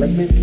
accelerated development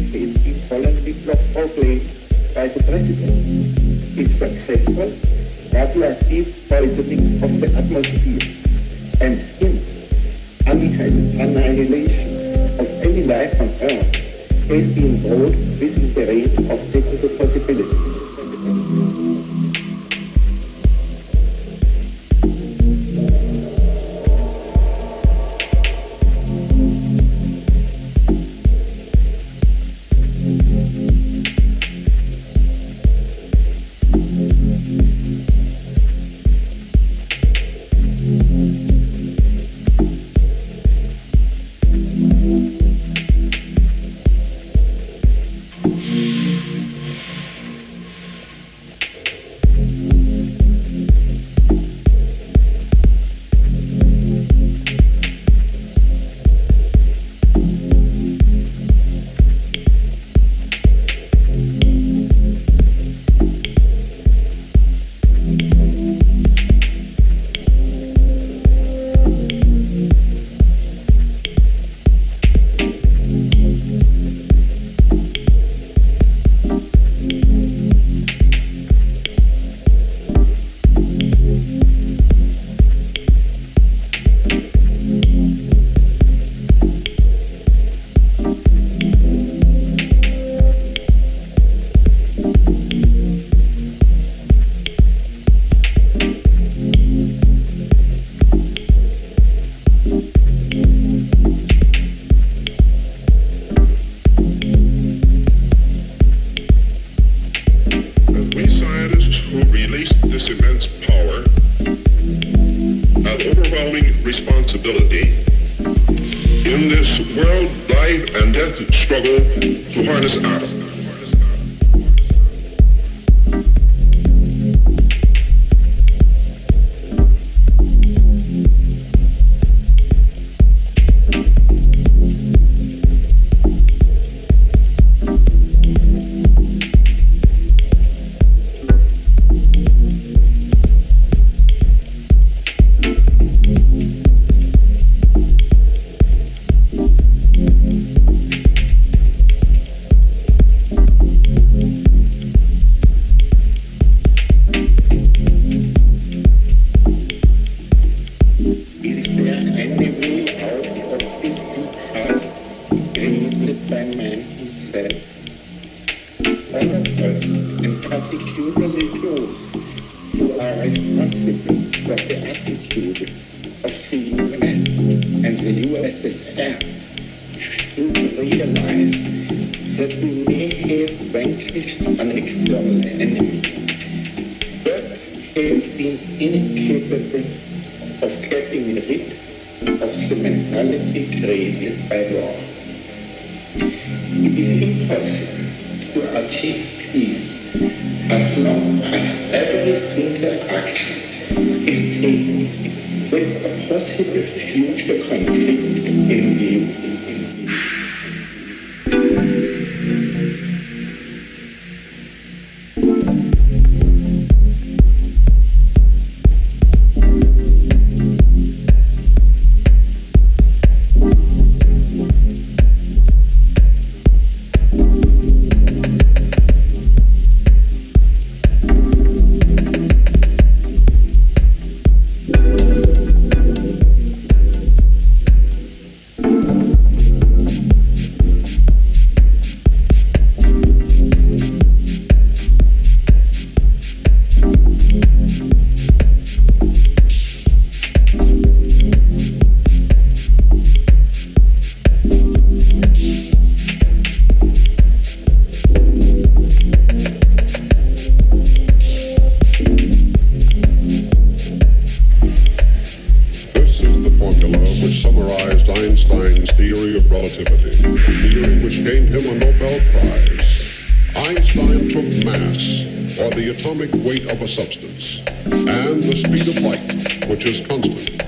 atomic weight of a substance and the speed of light, which is constant,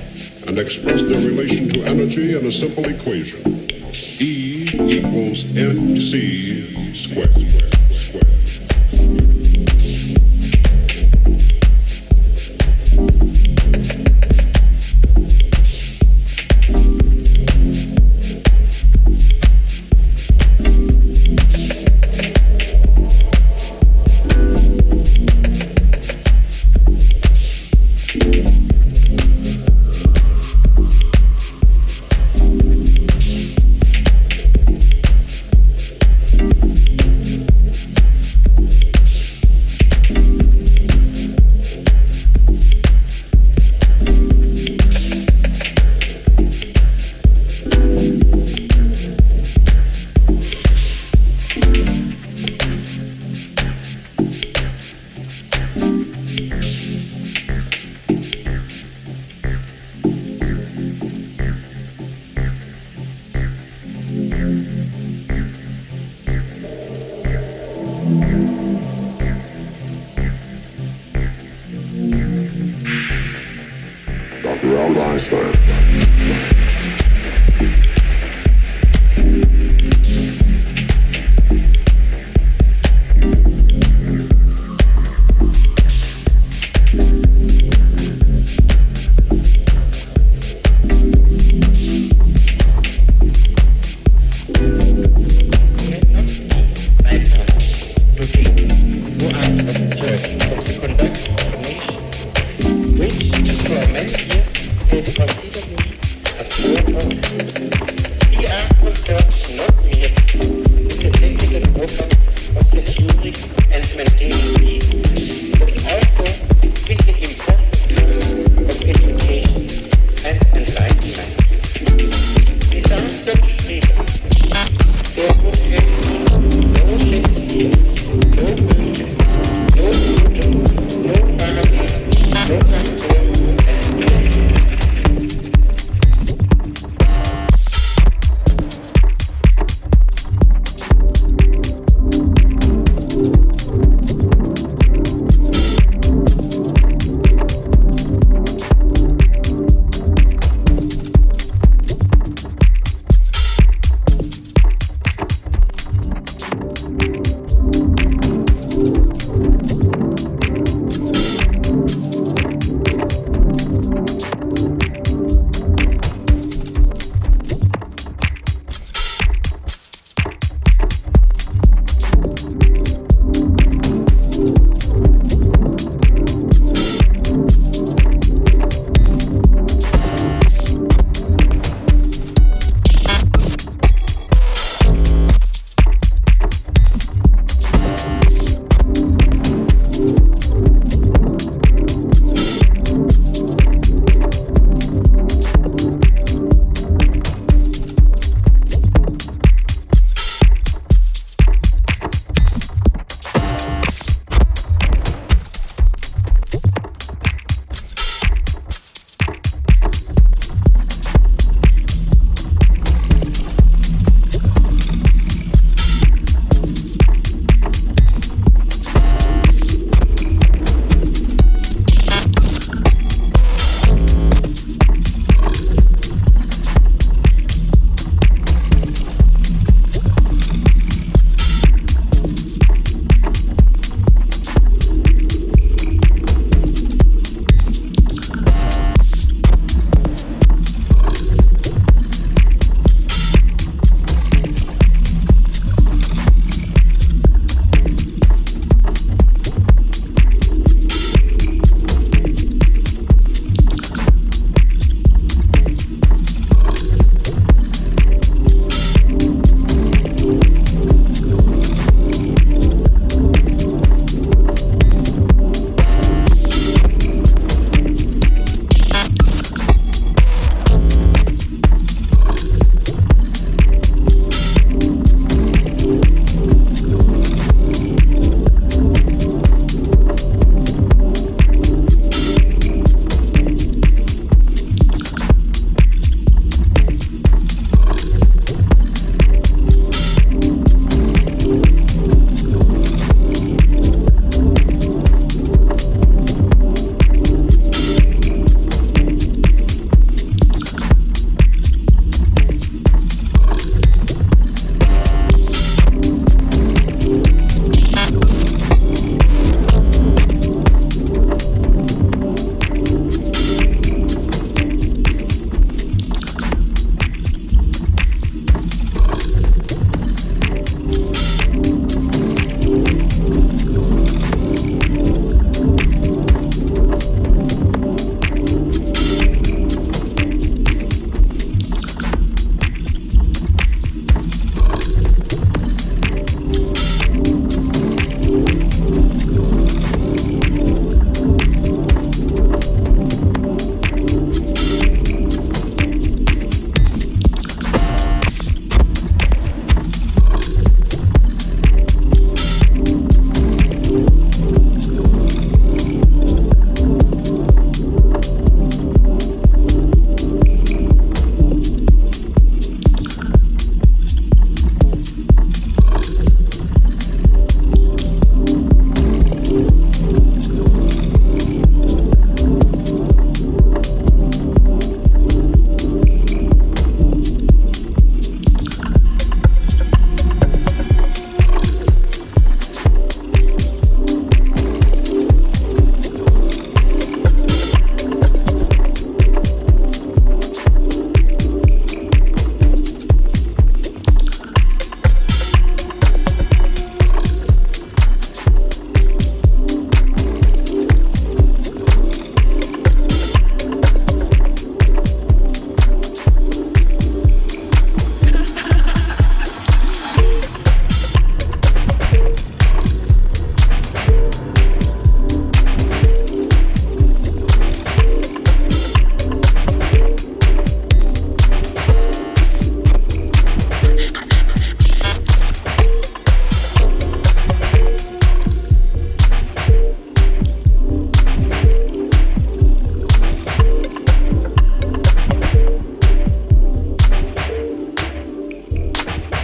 and express their relation to energy in a simple equation. E equals mc squared.